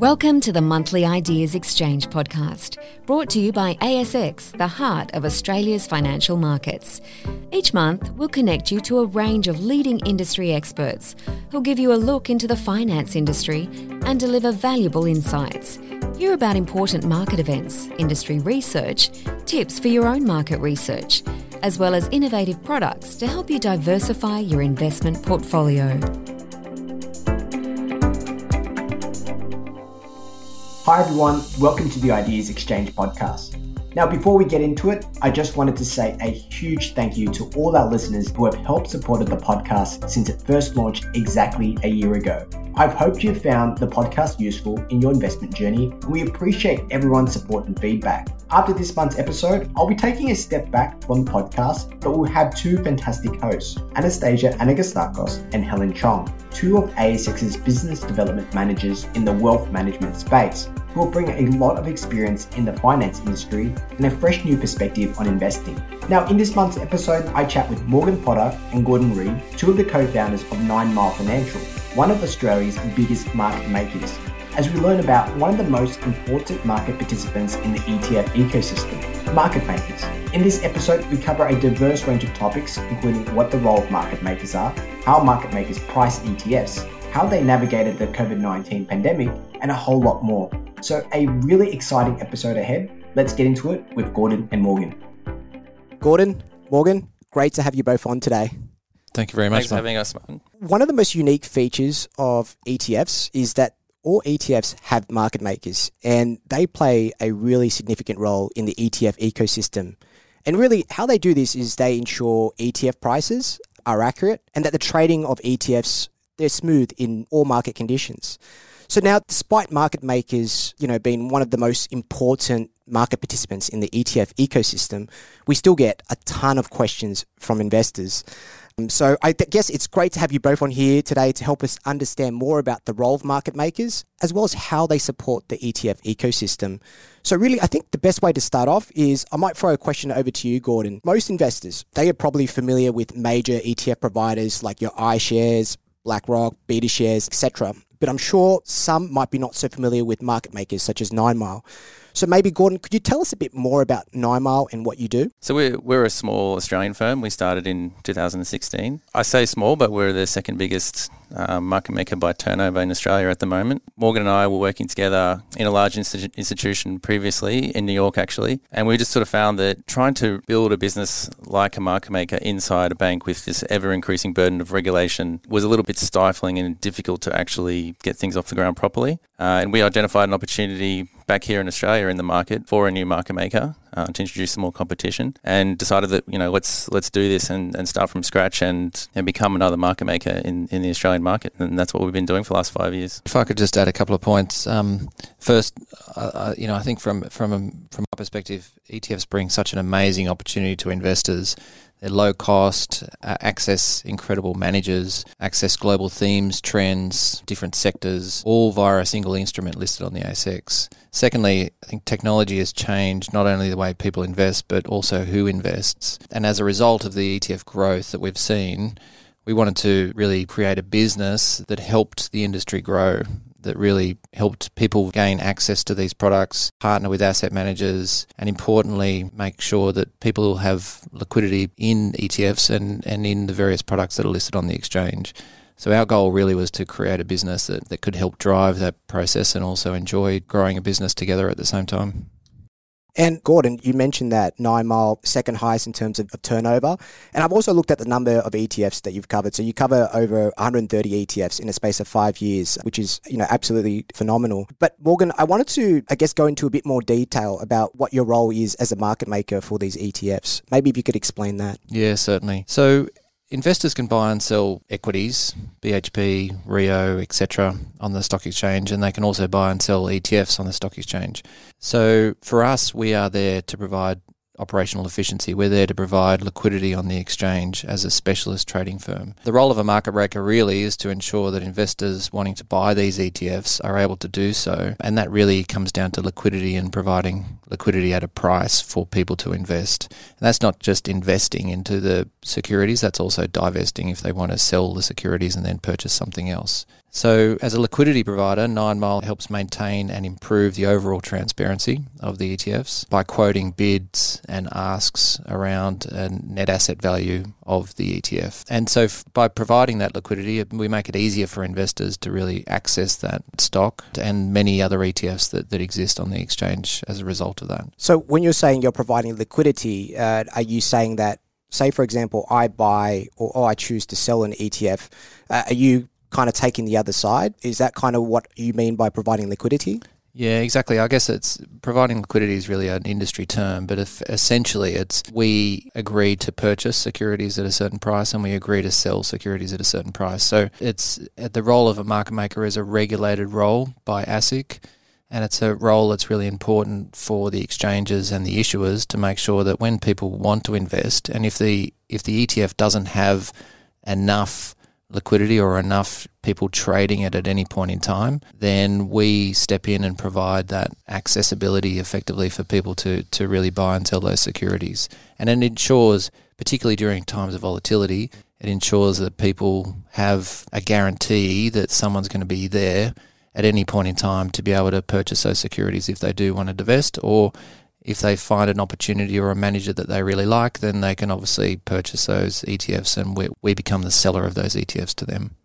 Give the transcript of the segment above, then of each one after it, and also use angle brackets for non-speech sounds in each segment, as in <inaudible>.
Welcome to the Monthly Ideas Exchange podcast, brought to you by ASX, the heart of Australia's financial markets. Each month, we'll connect you to a range of leading industry experts who'll give you a look into the finance industry and deliver valuable insights. Hear about important market events, industry research, tips for your own market research, as well as innovative products to help you diversify your investment portfolio. Hi, everyone. Welcome to the Ideas Exchange podcast. Now, before we get into it, I just wanted to say a huge thank you to all our listeners who have helped supported the podcast since it first launched exactly a year ago. I've hoped you've found the podcast useful in your investment journey, and we appreciate everyone's support and feedback. After this month's episode, I'll be taking a step back from the podcast, but we'll have two fantastic hosts, Anastasia Anagastakos and Helen Chong, two of ASX's business development managers in the wealth management space who will bring a lot of experience in the finance industry and a fresh new perspective on investing. Now, in this month's episode, I chat with Morgan Potter and Gordon Reid, two of the co founders of Nine Mile Financial, one of Australia's biggest market makers, as we learn about one of the most important market participants in the ETF ecosystem, market makers. In this episode, we cover a diverse range of topics, including what the role of market makers are, how market makers price ETFs, how they navigated the COVID 19 pandemic, and a whole lot more. So, a really exciting episode ahead. Let's get into it with Gordon and Morgan. Gordon, Morgan, great to have you both on today. Thank you very much Thanks for having us, man. One of the most unique features of ETFs is that all ETFs have market makers and they play a really significant role in the ETF ecosystem. And really, how they do this is they ensure ETF prices are accurate and that the trading of ETFs they're smooth in all market conditions. So now, despite market makers, you know, being one of the most important market participants in the ETF ecosystem, we still get a ton of questions from investors. Um, so I th- guess it's great to have you both on here today to help us understand more about the role of market makers as well as how they support the ETF ecosystem. So really, I think the best way to start off is I might throw a question over to you, Gordon. Most investors, they are probably familiar with major ETF providers like your iShares, BlackRock, BetaShares, etc but I'm sure some might be not so familiar with market makers such as Nine Mile. So maybe Gordon, could you tell us a bit more about Nine Mile and what you do? So we're we're a small Australian firm. We started in 2016. I say small, but we're the second biggest uh, market maker by turnover in Australia at the moment. Morgan and I were working together in a large institu- institution previously in New York, actually, and we just sort of found that trying to build a business like a market maker inside a bank with this ever increasing burden of regulation was a little bit stifling and difficult to actually get things off the ground properly. Uh, and we identified an opportunity back here in Australia in the market for a new market maker uh, to introduce some more competition and decided that you know let's let's do this and, and start from scratch and, and become another market maker in, in the Australian market and that's what we've been doing for the last five years. If I could just add a couple of points. Um, first, uh, you know I think from from from our perspective, ETFs bring such an amazing opportunity to investors they're low cost, uh, access incredible managers, access global themes, trends, different sectors, all via a single instrument listed on the ASX. Secondly, I think technology has changed not only the way people invest, but also who invests. And as a result of the ETF growth that we've seen, we wanted to really create a business that helped the industry grow that really helped people gain access to these products, partner with asset managers, and importantly, make sure that people have liquidity in ETFs and, and in the various products that are listed on the exchange. So our goal really was to create a business that, that could help drive that process and also enjoy growing a business together at the same time. And Gordon, you mentioned that Nine Mile second highest in terms of, of, turnover. And I've also looked at the number of ETFs that you've covered. So you cover over 130 ETFs in a space of five years, which is, you know, absolutely phenomenal. But Morgan, I wanted to, I guess, go into a bit more detail about what your role is as a market maker for these ETFs. Maybe if you could explain that. Yeah, certainly. So investors can buy and sell equities, BHP, Rio, etc., on the stock exchange, and they can also buy and sell ETFs on the stock exchange. So for us, we are there to provide operational efficiency. We're there to provide liquidity on the exchange as a specialist trading firm. The role of a market maker really is to ensure that investors wanting to buy these ETFs are able to do so. And that really comes down to liquidity and providing liquidity at a price for people to invest. And that's not just investing into the securities, that's also divesting if they want to sell the securities and then purchase something else. So, as a liquidity provider, Nine Mile helps maintain and improve the overall transparency of the ETFs by quoting bids and asks around a net asset value of the ETF. And so, f- by providing that liquidity, we make it easier for investors to really access that stock and many other ETFs that, that exist on the exchange as a result of that. So, when you're saying you're providing liquidity, uh, are you saying that, say, for example, I buy or, or I choose to sell an ETF? Uh, are you kind of taking the other side? Is that kind of what you mean by providing liquidity? Yeah, exactly. I guess it's providing liquidity is really an industry term, but if essentially it's we agree to purchase securities at a certain price and we agree to sell securities at a certain price. So it's the role of a market maker is a regulated role by ASIC, and it's a role that's really important for the exchanges and the issuers to make sure that when people want to invest, and if the if the ETF doesn't have enough liquidity or enough people trading it at any point in time, then we step in and provide that accessibility effectively for people to, to really buy and sell those securities. And it ensures, particularly during times of volatility, it ensures that people have a guarantee that someone's going to be there at any point in time to be able to purchase those securities if they do want to divest or if they find an opportunity or a manager that they really like, then they can obviously purchase those ETFs and we, we become the seller of those ETFs to them.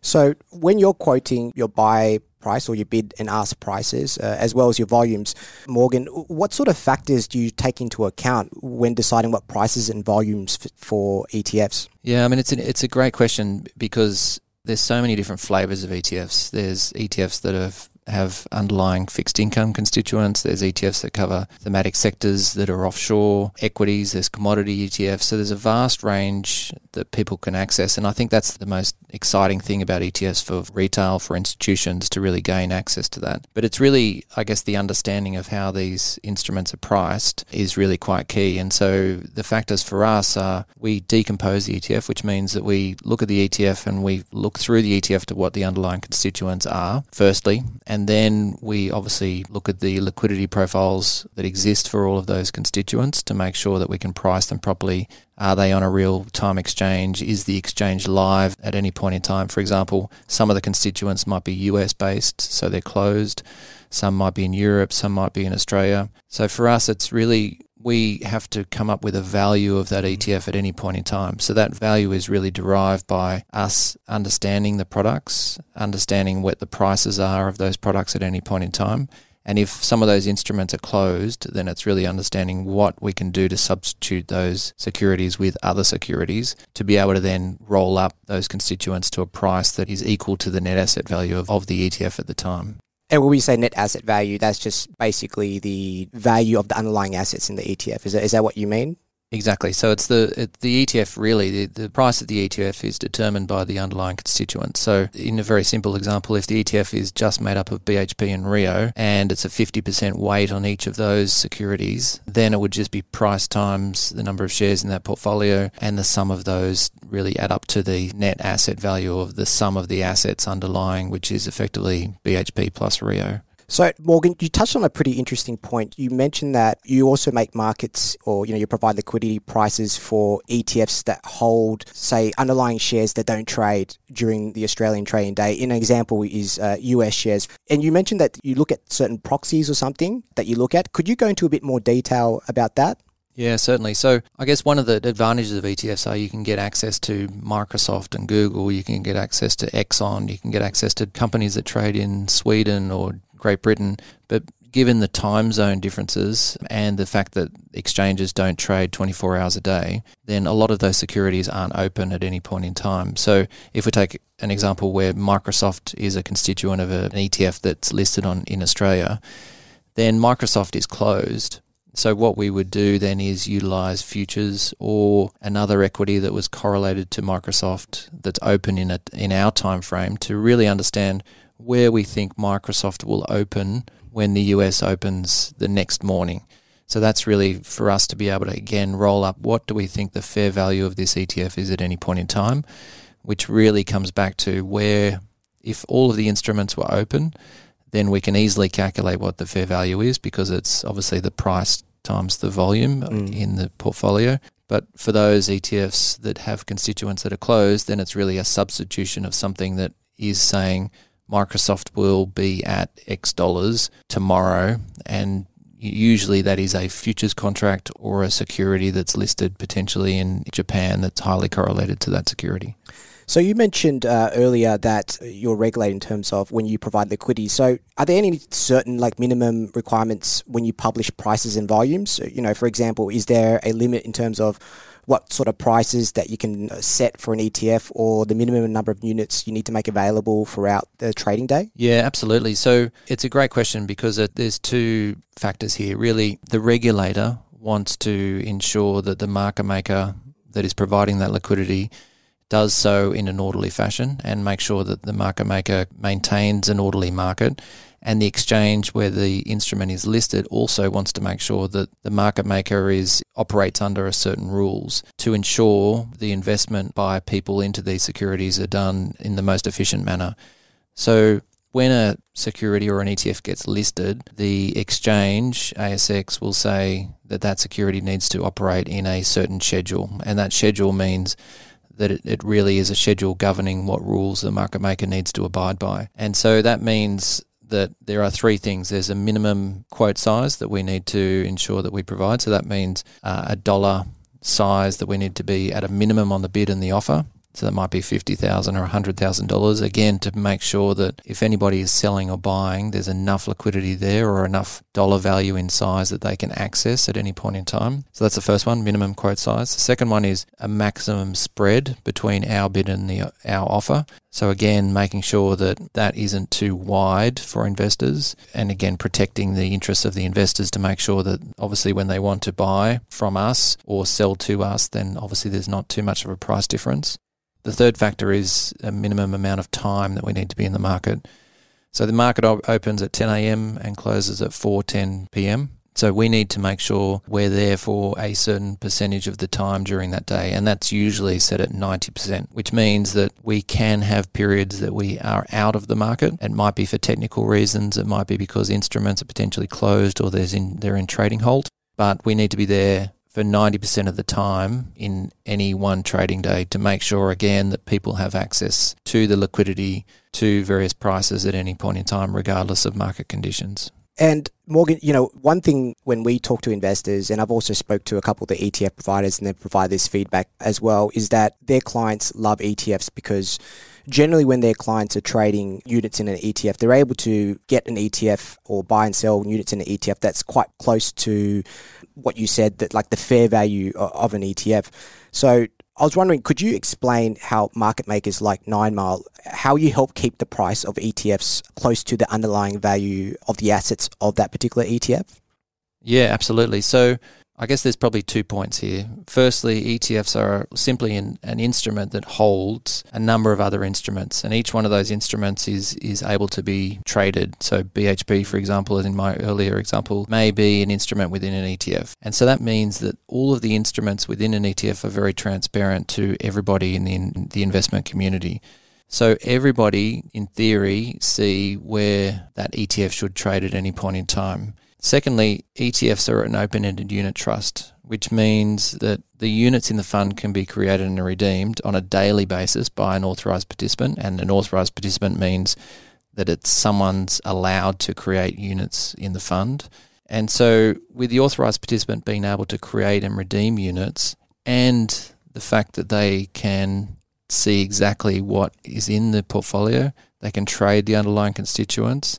So when you're quoting your buy price or your bid and ask prices, uh, as well as your volumes, Morgan, what sort of factors do you take into account when deciding what prices and volumes f- for ETFs? Yeah, I mean, it's, an, it's a great question because there's so many different flavors of ETFs. There's ETFs that have have underlying fixed income constituents. There's ETFs that cover thematic sectors that are offshore, equities, there's commodity ETFs. So there's a vast range that people can access. And I think that's the most exciting thing about ETFs for retail, for institutions to really gain access to that. But it's really, I guess, the understanding of how these instruments are priced is really quite key. And so the factors for us are we decompose the ETF, which means that we look at the ETF and we look through the ETF to what the underlying constituents are, firstly and then we obviously look at the liquidity profiles that exist for all of those constituents to make sure that we can price them properly. Are they on a real time exchange? Is the exchange live at any point in time? For example, some of the constituents might be US based, so they're closed. Some might be in Europe, some might be in Australia. So for us, it's really we have to come up with a value of that mm. ETF at any point in time. So that value is really derived by us understanding the products, understanding what the prices are of those products at any point in time. And if some of those instruments are closed, then it's really understanding what we can do to substitute those securities with other securities to be able to then roll up those constituents to a price that is equal to the net asset value of, of the ETF at the time. And when we say net asset value, that's just basically the value of the underlying assets in the ETF. Is that, is that what you mean? Exactly. So it's the it, the ETF really the, the price of the ETF is determined by the underlying constituents. So in a very simple example, if the ETF is just made up of BHP and Rio and it's a 50% weight on each of those securities, then it would just be price times the number of shares in that portfolio and the sum of those really add up to the net asset value of the sum of the assets underlying, which is effectively BHP plus Rio. So, Morgan, you touched on a pretty interesting point. You mentioned that you also make markets or, you know, you provide liquidity prices for ETFs that hold, say, underlying shares that don't trade during the Australian trading day. An example is uh, US shares. And you mentioned that you look at certain proxies or something that you look at. Could you go into a bit more detail about that? Yeah, certainly. So I guess one of the advantages of ETFs are you can get access to Microsoft and Google, you can get access to Exxon, you can get access to companies that trade in Sweden or Great Britain. But given the time zone differences and the fact that exchanges don't trade 24 hours a day, then a lot of those securities aren't open at any point in time. So if we take an example where Microsoft is a constituent of an ETF that's listed on in Australia, then Microsoft is closed. So what we would do then is utilize futures or another equity that was correlated to Microsoft that's open in a, in our time frame to really understand where we think Microsoft will open when the US opens the next morning. So that's really for us to be able to again roll up what do we think the fair value of this ETF is at any point in time, which really comes back to where if all of the instruments were open, then we can easily calculate what the fair value is because it's obviously the price times the volume mm. in the portfolio. But for those ETFs that have constituents that are closed, then it's really a substitution of something that is saying Microsoft will be at X dollars tomorrow, and usually that is a futures contract or a security that's listed potentially in Japan that's highly correlated to that security. So you mentioned uh, earlier that you're regulated in terms of when you provide liquidity. So are there any certain like minimum requirements when you publish prices and volumes? You know, for example, is there a limit in terms of what sort of prices that you can uh, set for an ETF or the minimum number of units you need to make available throughout the trading day? Yeah, absolutely. So it's a great question because there's two factors here. Really, the regulator wants to ensure that the market maker that is providing that liquidity does so in an orderly fashion and make sure that the market maker maintains an orderly market. And the exchange where the instrument is listed also wants to make sure that the market maker is operates under a certain rules to ensure the investment by people into these securities are done in the most efficient manner. So when a security or an ETF gets listed, the exchange, ASX, will say that that security needs to operate in a certain schedule. And that schedule means that it, it really is a schedule governing what rules the market maker needs to abide by. And so that means that there are three things. There's a minimum quote size that we need to ensure that we provide. So that means uh, a dollar size that we need to be at a minimum on the bid and the offer. So that might be fifty thousand or hundred thousand dollars. Again, to make sure that if anybody is selling or buying, there's enough liquidity there or enough dollar value in size that they can access at any point in time. So that's the first one, minimum quote size. The second one is a maximum spread between our bid and the our offer. So again, making sure that that isn't too wide for investors, and again protecting the interests of the investors to make sure that obviously when they want to buy from us or sell to us, then obviously there's not too much of a price difference. The third factor is a minimum amount of time that we need to be in the market. So the market opens at 10 a.m. and closes at 4:10 p.m. So we need to make sure we're there for a certain percentage of the time during that day, and that's usually set at 90%, which means that we can have periods that we are out of the market. It might be for technical reasons, it might be because instruments are potentially closed or there's in, they're in trading halt, but we need to be there for 90% of the time in any one trading day to make sure again that people have access to the liquidity to various prices at any point in time regardless of market conditions. And Morgan, you know, one thing when we talk to investors, and I've also spoke to a couple of the ETF providers, and they provide this feedback as well, is that their clients love ETFs because generally when their clients are trading units in an ETF, they're able to get an ETF or buy and sell units in an ETF that's quite close to what you said that like the fair value of an ETF. So I was wondering, could you explain how market makers like Nine Mile, how you help keep the price of ETFs close to the underlying value of the assets of that particular ETF? Yeah, absolutely. So I guess there's probably two points here. Firstly, ETFs are simply an, an, instrument that holds a number of other instruments, and each one of those instruments is is able to be traded. So BHP, for example, as in my earlier example, may be an instrument within an ETF, and so that means that all of the instruments within an ETF are very transparent to everybody in the in the investment community. So everybody, in theory, see where that ETF should trade at any point in time. Secondly, ETFs are an open ended unit trust, which means that the units in the fund can be created and redeemed on a daily basis by an authorized participant. And an authorized participant means that it's someone's allowed to create units in the fund. And so, with the authorized participant being able to create and redeem units, and the fact that they can see exactly what is in the portfolio, they can trade the underlying constituents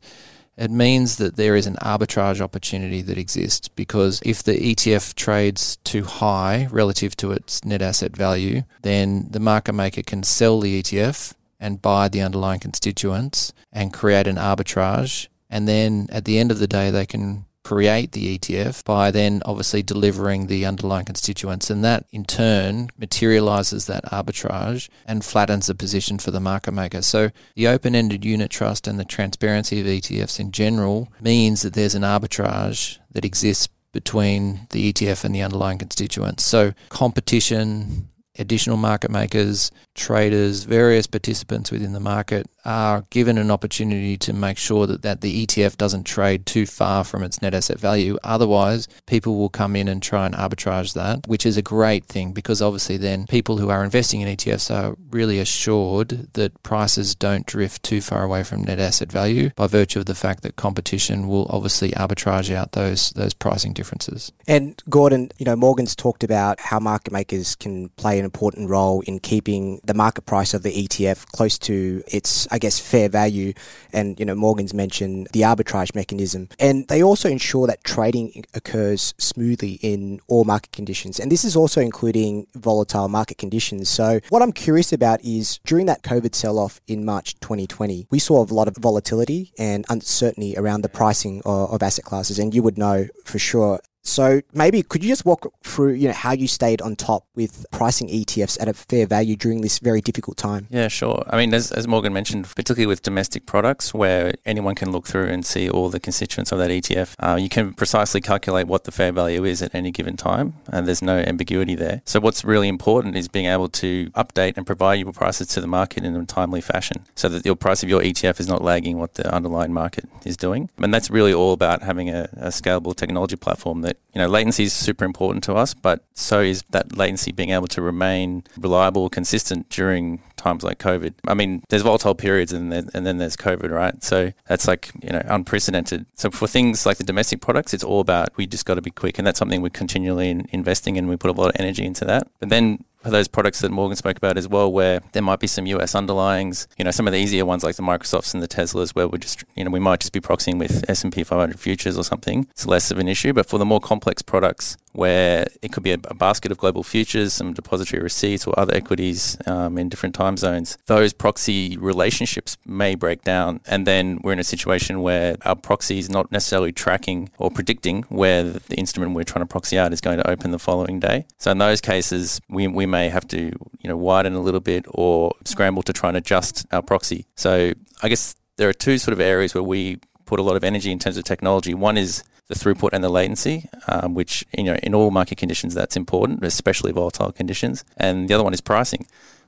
it means that there is an arbitrage opportunity that exists because if the ETF trades too high relative to its net asset value, then the market maker can sell the ETF and buy the underlying constituents and create an arbitrage. And then at the end of the day, they can create the ETF by then obviously delivering the underlying constituents. And that in turn materializes that arbitrage and flattens the position for the market maker. So the open ended unit trust and the transparency of ETFs in general means that there's an arbitrage that exists between the ETF and the underlying constituents. So competition additional market makers, traders, various participants within the market are given an opportunity to make sure that, that the ETF doesn't trade too far from its net asset value. Otherwise, people will come in and try and arbitrage that, which is a great thing because obviously then people who are investing in ETFs are really assured that prices don't drift too far away from net asset value by virtue of the fact that competition will obviously arbitrage out those those pricing differences. And Gordon, you know, Morgan's talked about how market makers can play an important role in keeping the market price of the ETF close to its I guess, fair value. And, you know, Morgan's mentioned the arbitrage mechanism. And they also ensure that trading occurs smoothly in all market conditions. And this is also including volatile market conditions. So, what I'm curious about is during that COVID sell off in March 2020, we saw a lot of volatility and uncertainty around the pricing of, of asset classes. And you would know for sure so maybe could you just walk through, you know, how you stayed on top with pricing ETFs at a fair value during this very difficult time? Yeah, sure. I mean, as, as Morgan mentioned, particularly with domestic products where anyone can look through and see all the constituents of that ETF, uh, you can precisely calculate what the fair value is at any given time, and there's no ambiguity there. So what's really important is being able to update and provide your prices to the market in a timely fashion, so that your price of your ETF is not lagging what the underlying market is doing. And that's really all about having a, a scalable technology platform that it you know, latency is super important to us, but so is that latency being able to remain reliable, consistent during times like COVID. I mean, there's volatile periods and then, and then there's COVID, right? So that's like, you know, unprecedented. So for things like the domestic products, it's all about we just got to be quick. And that's something we're continually in, investing in. We put a lot of energy into that. But then for those products that Morgan spoke about as well, where there might be some US underlyings, you know, some of the easier ones like the Microsofts and the Teslas, where we're just, you know, we might just be proxying with S&P 500 futures or something. It's less of an issue. But for the more complex products, where it could be a, a basket of global futures, some depository receipts, or other equities um, in different time zones, those proxy relationships may break down. And then we're in a situation where our proxy is not necessarily tracking or predicting where the instrument we're trying to proxy out is going to open the following day. So in those cases, we, we may have to you know widen a little bit or scramble to try and adjust our proxy. So I guess there are two sort of areas where we put a lot of energy in terms of technology. One is the throughput and the latency, um, which you know in all market conditions that's important, especially volatile conditions. And the other one is pricing.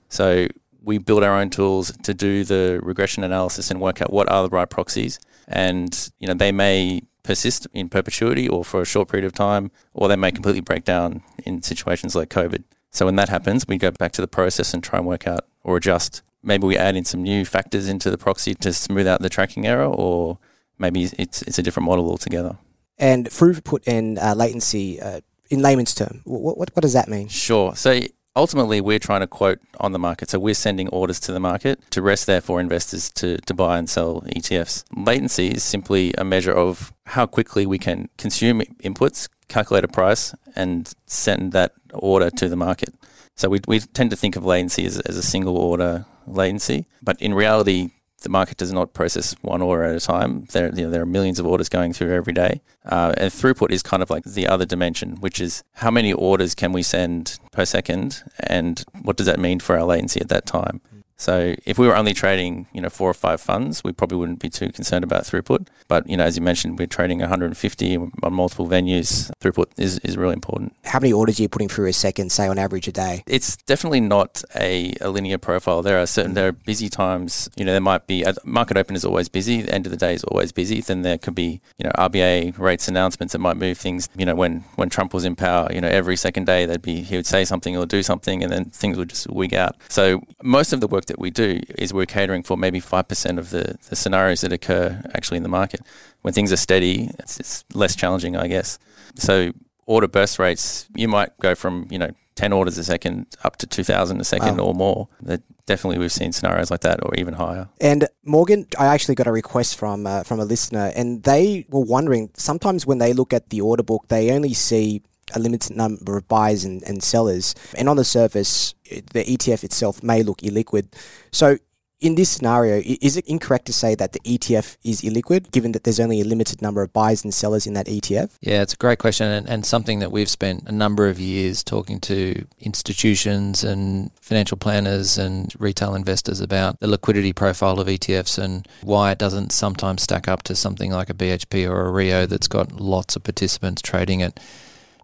So we build our own tools to do the regression analysis and work out what are the right proxies. And you know they may persist in perpetuity or for a short period of time, or they may completely break down in situations like COVID. So when that happens, we go back to the process and try and work out or adjust. Maybe we add in some new factors into the proxy to smooth out the tracking error, or maybe it's it's a different model altogether. And throughput and uh, latency, uh, in layman's term, what, what, what does that mean? Sure. So ultimately, we're trying to quote on the market. So we're sending orders to the market to rest there for investors to, to buy and sell ETFs. Latency is simply a measure of how quickly we can consume inputs, calculate a price, and send that order to the market. So we, we tend to think of latency as, as a single order latency, but in reality, the market does not process one order at a time. There, you know, there are millions of orders going through every day. Uh, and throughput is kind of like the other dimension, which is how many orders can we send per second, and what does that mean for our latency at that time? So if we were only trading, you know, four or five funds, we probably wouldn't be too concerned about throughput. But you know, as you mentioned, we're trading 150 on multiple venues. Throughput is, is really important. How many orders are you putting through a second, say on average a day? It's definitely not a, a linear profile. There are certain there are busy times. You know, there might be market open is always busy. The end of the day is always busy. Then there could be you know RBA rates announcements that might move things. You know, when when Trump was in power, you know, every second day there'd be he would say something or do something, and then things would just wig out. So most of the work that we do is we're catering for maybe 5% of the, the scenarios that occur actually in the market. When things are steady, it's, it's less challenging, I guess. So order burst rates, you might go from, you know, 10 orders a second up to 2,000 a second wow. or more. That definitely we've seen scenarios like that or even higher. And Morgan, I actually got a request from uh, from a listener and they were wondering sometimes when they look at the order book, they only see a limited number of buyers and, and sellers. And on the surface, the ETF itself may look illiquid. So, in this scenario, is it incorrect to say that the ETF is illiquid, given that there's only a limited number of buyers and sellers in that ETF? Yeah, it's a great question, and, and something that we've spent a number of years talking to institutions and financial planners and retail investors about the liquidity profile of ETFs and why it doesn't sometimes stack up to something like a BHP or a Rio that's got lots of participants trading it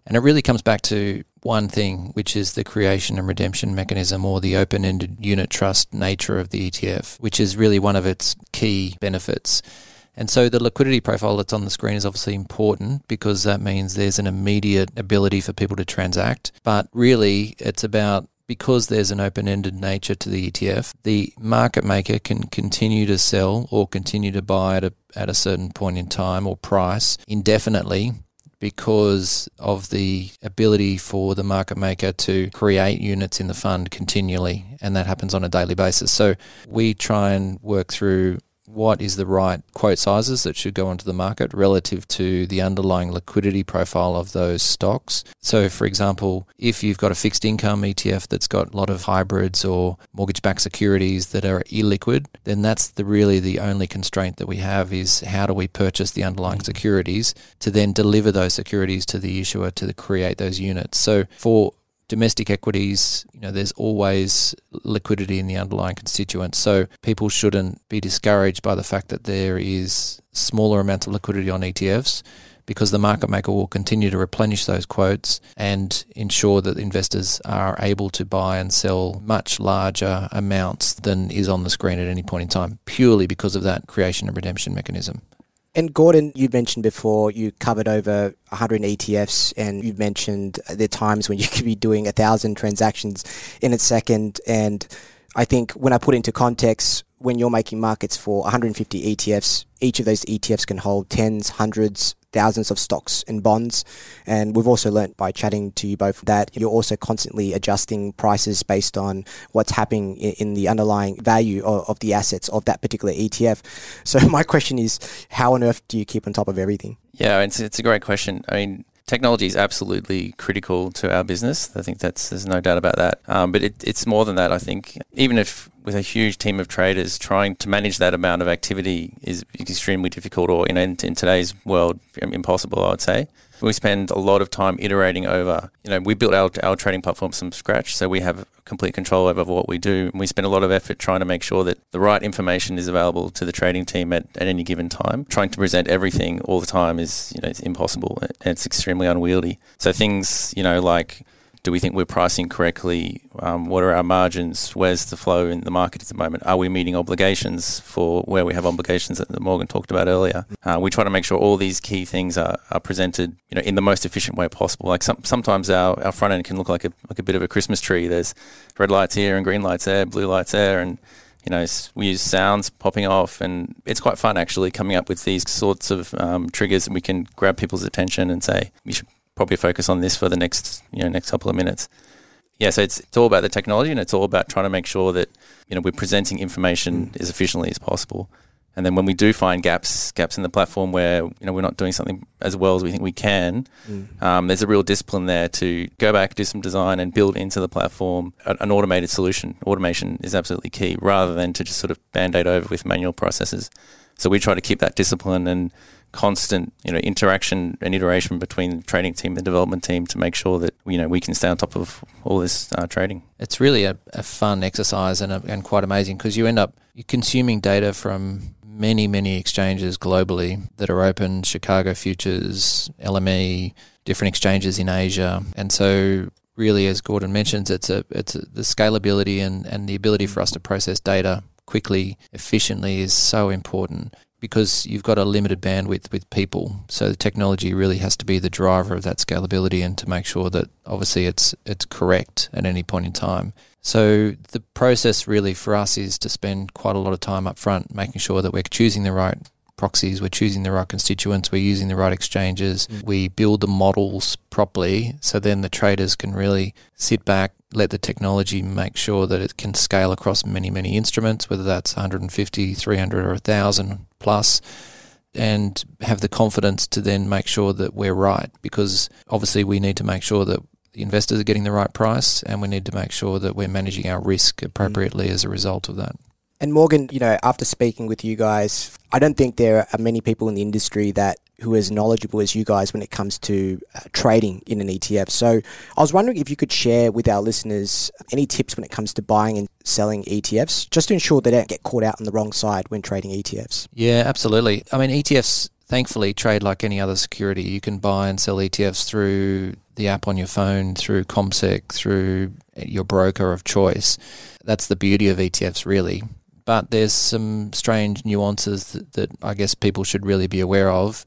And it really comes back to one thing, which is the creation and redemption mechanism or the open ended unit trust nature of the ETF, which is really one of its key benefits. And so the liquidity profile that's on the screen is obviously important because that means there's an immediate ability for people to transact. But really, it's about because there's an open ended nature to the ETF, the market maker can continue to sell or continue to buy at a, at a certain point in time or price indefinitely because of the ability for the market maker to create units in the fund continually, and that happens on a daily basis. So we try and work through what is the right quote sizes that should go onto the market relative to the underlying liquidity profile of those stocks. So, for example, if you've got a fixed income ETF that's got a lot of hybrids or mortgage backed securities that are illiquid, then that's the really the only constraint that we have is how do we purchase the underlying mm. securities to then deliver those securities to the issuer to create those units. So, for domestic equities, you know, there's always liquidity in the underlying constituents. So people shouldn't be discouraged by the fact that there is smaller amounts of liquidity on ETFs because the market maker will continue to replenish those quotes and ensure that investors are able to buy and sell much larger amounts than is on the screen at any point in time, purely because of that creation and redemption mechanism. And Gordon, you mentioned before you covered over 100 ETFs, and you mentioned the times when you <laughs> could be doing a thousand transactions in a second. And I think when I put into context, when you're making markets for 150 ETFs, each of those ETFs can hold tens, hundreds, thousands of stocks and bonds. And we've also learnt by chatting to you both that you're also constantly adjusting prices based on what's happening in, the underlying value of, of the assets of that particular ETF. <laughs> So my question is, how on earth do you keep on top of everything? Yeah, it's, it's a great question. I mean, technology is absolutely critical to our business. I think that's there's no doubt about that. Um, but it, it's more than that. I think even if with a huge team of traders, trying to manage that amount of activity is extremely difficult, or you know, in, in today's world, impossible. I would say we spend a lot of time iterating over. You know, we built our, our trading platform from scratch, so we have complete control over what we do. And we spend a lot of effort trying to make sure that the right information is available to the trading team at, at any given time. Trying to present everything all the time is, you know, it's impossible and it's extremely unwieldy. So things, you know, like do we think we're pricing correctly? Um, what are our margins? Where's the flow in the market at the moment? Are we meeting obligations for where we have obligations that Morgan talked about earlier? Uh, we try to make sure all these key things are, are presented, you know, in the most efficient way possible. Like some, sometimes our, our front end can look like a like a bit of a Christmas tree. There's red lights here and green lights there, blue lights there, and you know, we use sounds popping off, and it's quite fun actually coming up with these sorts of um, triggers, and we can grab people's attention and say, you should probably focus on this for the next you know next couple of minutes. Yeah, so it's it's all about the technology and it's all about trying to make sure that you know we're presenting information mm. as efficiently as possible. And then when we do find gaps gaps in the platform where you know we're not doing something as well as we think we can, mm. um, there's a real discipline there to go back, do some design, and build into the platform an automated solution. Automation is absolutely key, rather than to just sort of band aid over with manual processes. So we try to keep that discipline and constant you know interaction and iteration between the trading team and development team to make sure that you know we can stay on top of all this uh, trading. It's really a, a fun exercise and, a, and quite amazing because you end up you're consuming data from many many exchanges globally that are open Chicago futures LME different exchanges in Asia and so really as Gordon mentions it's a it's a, the scalability and, and the ability for us to process data quickly efficiently is so important because you've got a limited bandwidth with people. So the technology really has to be the driver of that scalability and to make sure that obviously it's it's correct at any point in time. So the process really for us is to spend quite a lot of time up front making sure that we're choosing the right proxies, we're choosing the right constituents, we're using the right exchanges, mm. we build the models properly so then the traders can really sit back, let the technology make sure that it can scale across many, many instruments, whether that's 150, 300 or 1,000 plus and have the confidence to then make sure that we're right because obviously we need to make sure that the investors are getting the right price and we need to make sure that we're managing our risk appropriately mm. as a result of that. And Morgan, you know, after speaking with you guys, I don't think there are many people in the industry that who are as knowledgeable as you guys when it comes to uh, trading in an ETF. So I was wondering if you could share with our listeners any tips when it comes to buying and selling ETFs, just to ensure they don't get caught out on the wrong side when trading ETFs. Yeah, absolutely. I mean, ETFs thankfully trade like any other security. You can buy and sell ETFs through the app on your phone through CommSec, through your broker of choice. That's the beauty of ETFs, really. But there's some strange nuances that, that I guess people should really be aware of.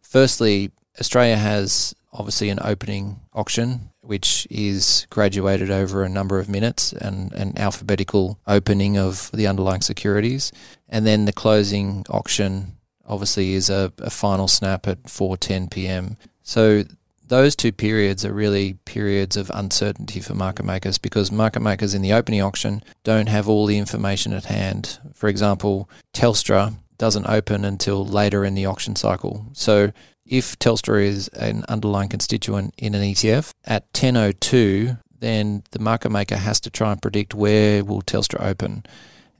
Firstly, Australia has obviously an opening auction, which is graduated over a number of minutes and an alphabetical opening of the underlying securities. And then the closing auction obviously is a, a final snap at 4:10 p.m. So those two periods are really periods of uncertainty for market makers because market makers in the opening auction don't have all the information at hand. For example, Telstra doesn't open until later in the auction cycle. So if Telstra is an underlying constituent in an ETF at 10:02, then the market maker has to try and predict where will Telstra open.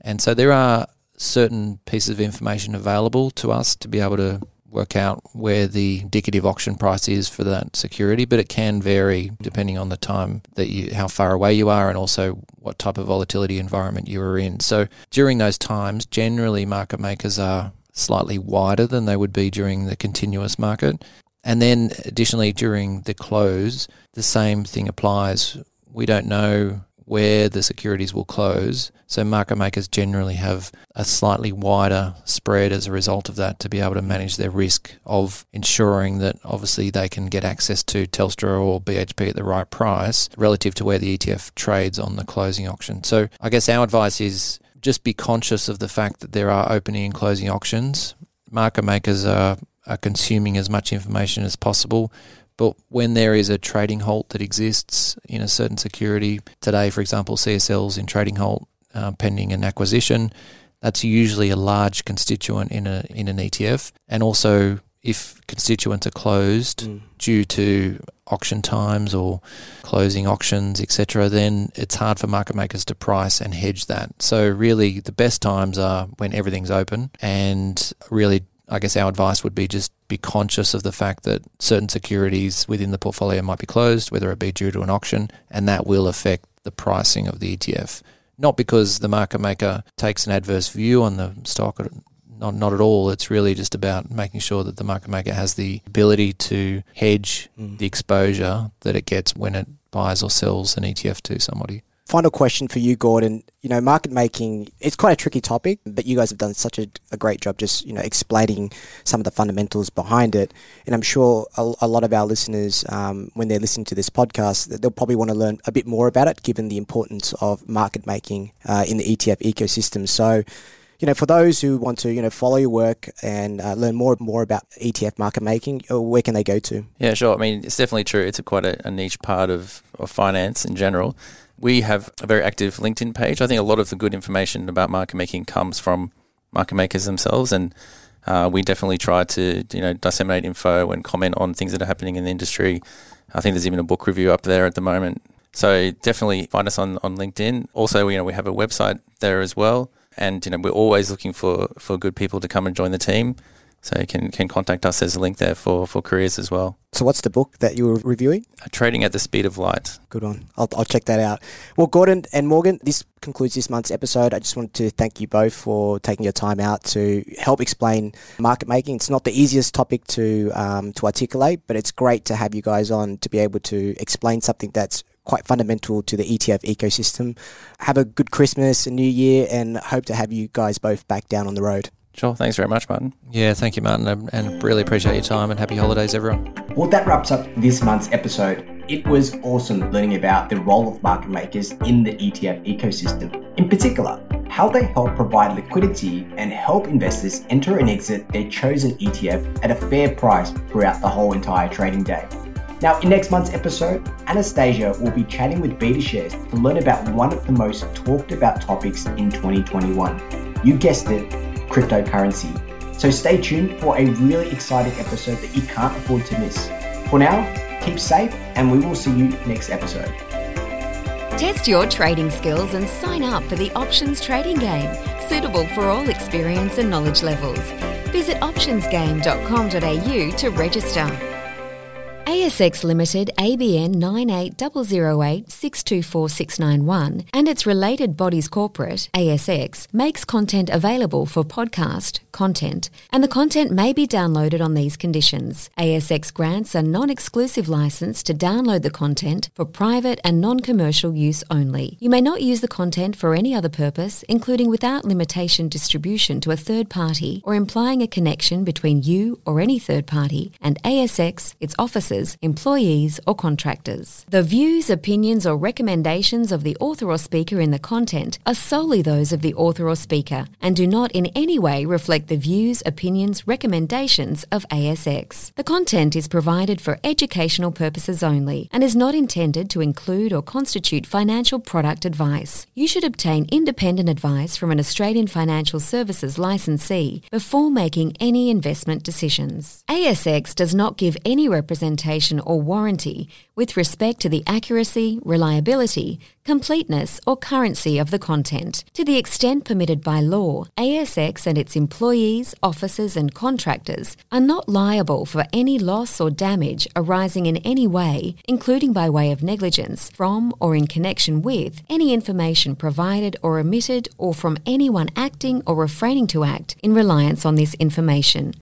And so there are certain pieces of information available to us to be able to work out where the indicative auction price is for that security, but it can vary depending on the time that you, how far away you are, and also what type of volatility environment you are in. So during those times, generally market makers are slightly wider than they would be during the continuous market. And then additionally, during the close, the same thing applies. We don't know where the securities will close. So market makers generally have a slightly wider spread as a result of that to be able to manage their risk of ensuring that obviously they can get access to Telstra or BHP at the right price relative to where the ETF trades on the closing auction. So I guess our advice is just be conscious of the fact that there are opening and closing auctions. Market makers are, are consuming as much information as possible. But when there is a trading halt that exists in a certain security, today, for example, CSL's in trading halt uh, pending an acquisition, that's usually a large constituent in a in an ETF. And also, if constituents are closed mm. due to auction times or closing auctions, etc., then it's hard for market makers to price and hedge that. So really, the best times are when everything's open, and really I guess our advice would be just be conscious of the fact that certain securities within the portfolio might be closed, whether it be due to an auction, and that will affect the pricing of the ETF. Not because the market maker takes an adverse view on the stock, not, not at all. It's really just about making sure that the market maker has the ability to hedge mm. the exposure that it gets when it buys or sells an ETF to somebody. Final question for you, Gordon. You know, market making, it's quite a tricky topic, but you guys have done such a, a great job just, you know, explaining some of the fundamentals behind it. And I'm sure a, a lot of our listeners, um, when they're listening to this podcast, they'll probably want to learn a bit more about it, given the importance of market making uh, in the ETF ecosystem. So, you know, for those who want to, you know, follow your work and uh, learn more more about ETF market making, uh, where can they go to? Yeah, sure. I mean, it's definitely true. It's a quite a, a niche part of, of finance in general. We have a very active LinkedIn page. I think a lot of the good information about market making comes from market makers themselves, and uh, we definitely try to you know disseminate info and comment on things that are happening in the industry. I think there's even a book review up there at the moment. So definitely find us on, on LinkedIn. Also, you know, we have a website there as well. And, you know, we're always looking for, for good people to come and join the team. So you can, can contact us. There's a link there for, for careers as well. So what's the book that you were reviewing? Uh, Trading at the Speed of Light. Good one. I'll, I'll check that out. Well, Gordon and Morgan, this concludes this month's episode. I just wanted to thank you both for taking your time out to help explain market making. It's not the easiest topic to um, to articulate, but it's great to have you guys on to be able to explain something that's quite fundamental to the ETF ecosystem. Have a good Christmas and New Year, and hope to have you guys both back down on the road. Sure. Thanks very much, Martin. Yeah, thank you, Martin, and really appreciate your time and happy holidays, everyone. Well, that wraps up this month's episode. It was awesome learning about the role of market makers in the ETF ecosystem. In particular, how they help provide liquidity and help investors enter and exit their chosen ETF at a fair price throughout the whole entire trading day. Now, in next month's episode, Anastasia will be chatting with BetaShares to learn about one of the most talked about topics in 2021. You guessed it, cryptocurrency. So stay tuned for a really exciting episode that you can't afford to miss. For now, keep safe and we will see you next episode. Test your trading skills and sign up for the Options Trading Game, suitable for all experience and knowledge levels. Visit optionsgame.com.au to register. ASX Limited ABN 98008 and its related bodies corporate, ASX, makes content available for podcast, content, and the content may be downloaded on these conditions. ASX grants a non exclusive license to download the content for private and non commercial use only. You may not use the content for any other purpose, including without limitation distribution to a third party or implying a connection between you or any third party and ASX, its employees, or contractors. The views, opinions, or recommendations of the author or speaker in the content are solely those of the author or speaker and do not in any way reflect the views, opinions, recommendations of ASX. The content is provided for educational purposes only and is not intended to include or constitute financial product advice. You should obtain independent advice from an Australian financial services licensee before making any investment decisions. ASX does not give any representation or warranty with respect to the accuracy, reliability, completeness, or currency of the content. To the extent permitted by law, ASX and its employees, officers, and contractors are not liable for any loss or damage arising in any way, including by way of negligence, from or in connection with any information provided or omitted, or from anyone acting or refraining to act in reliance on this information.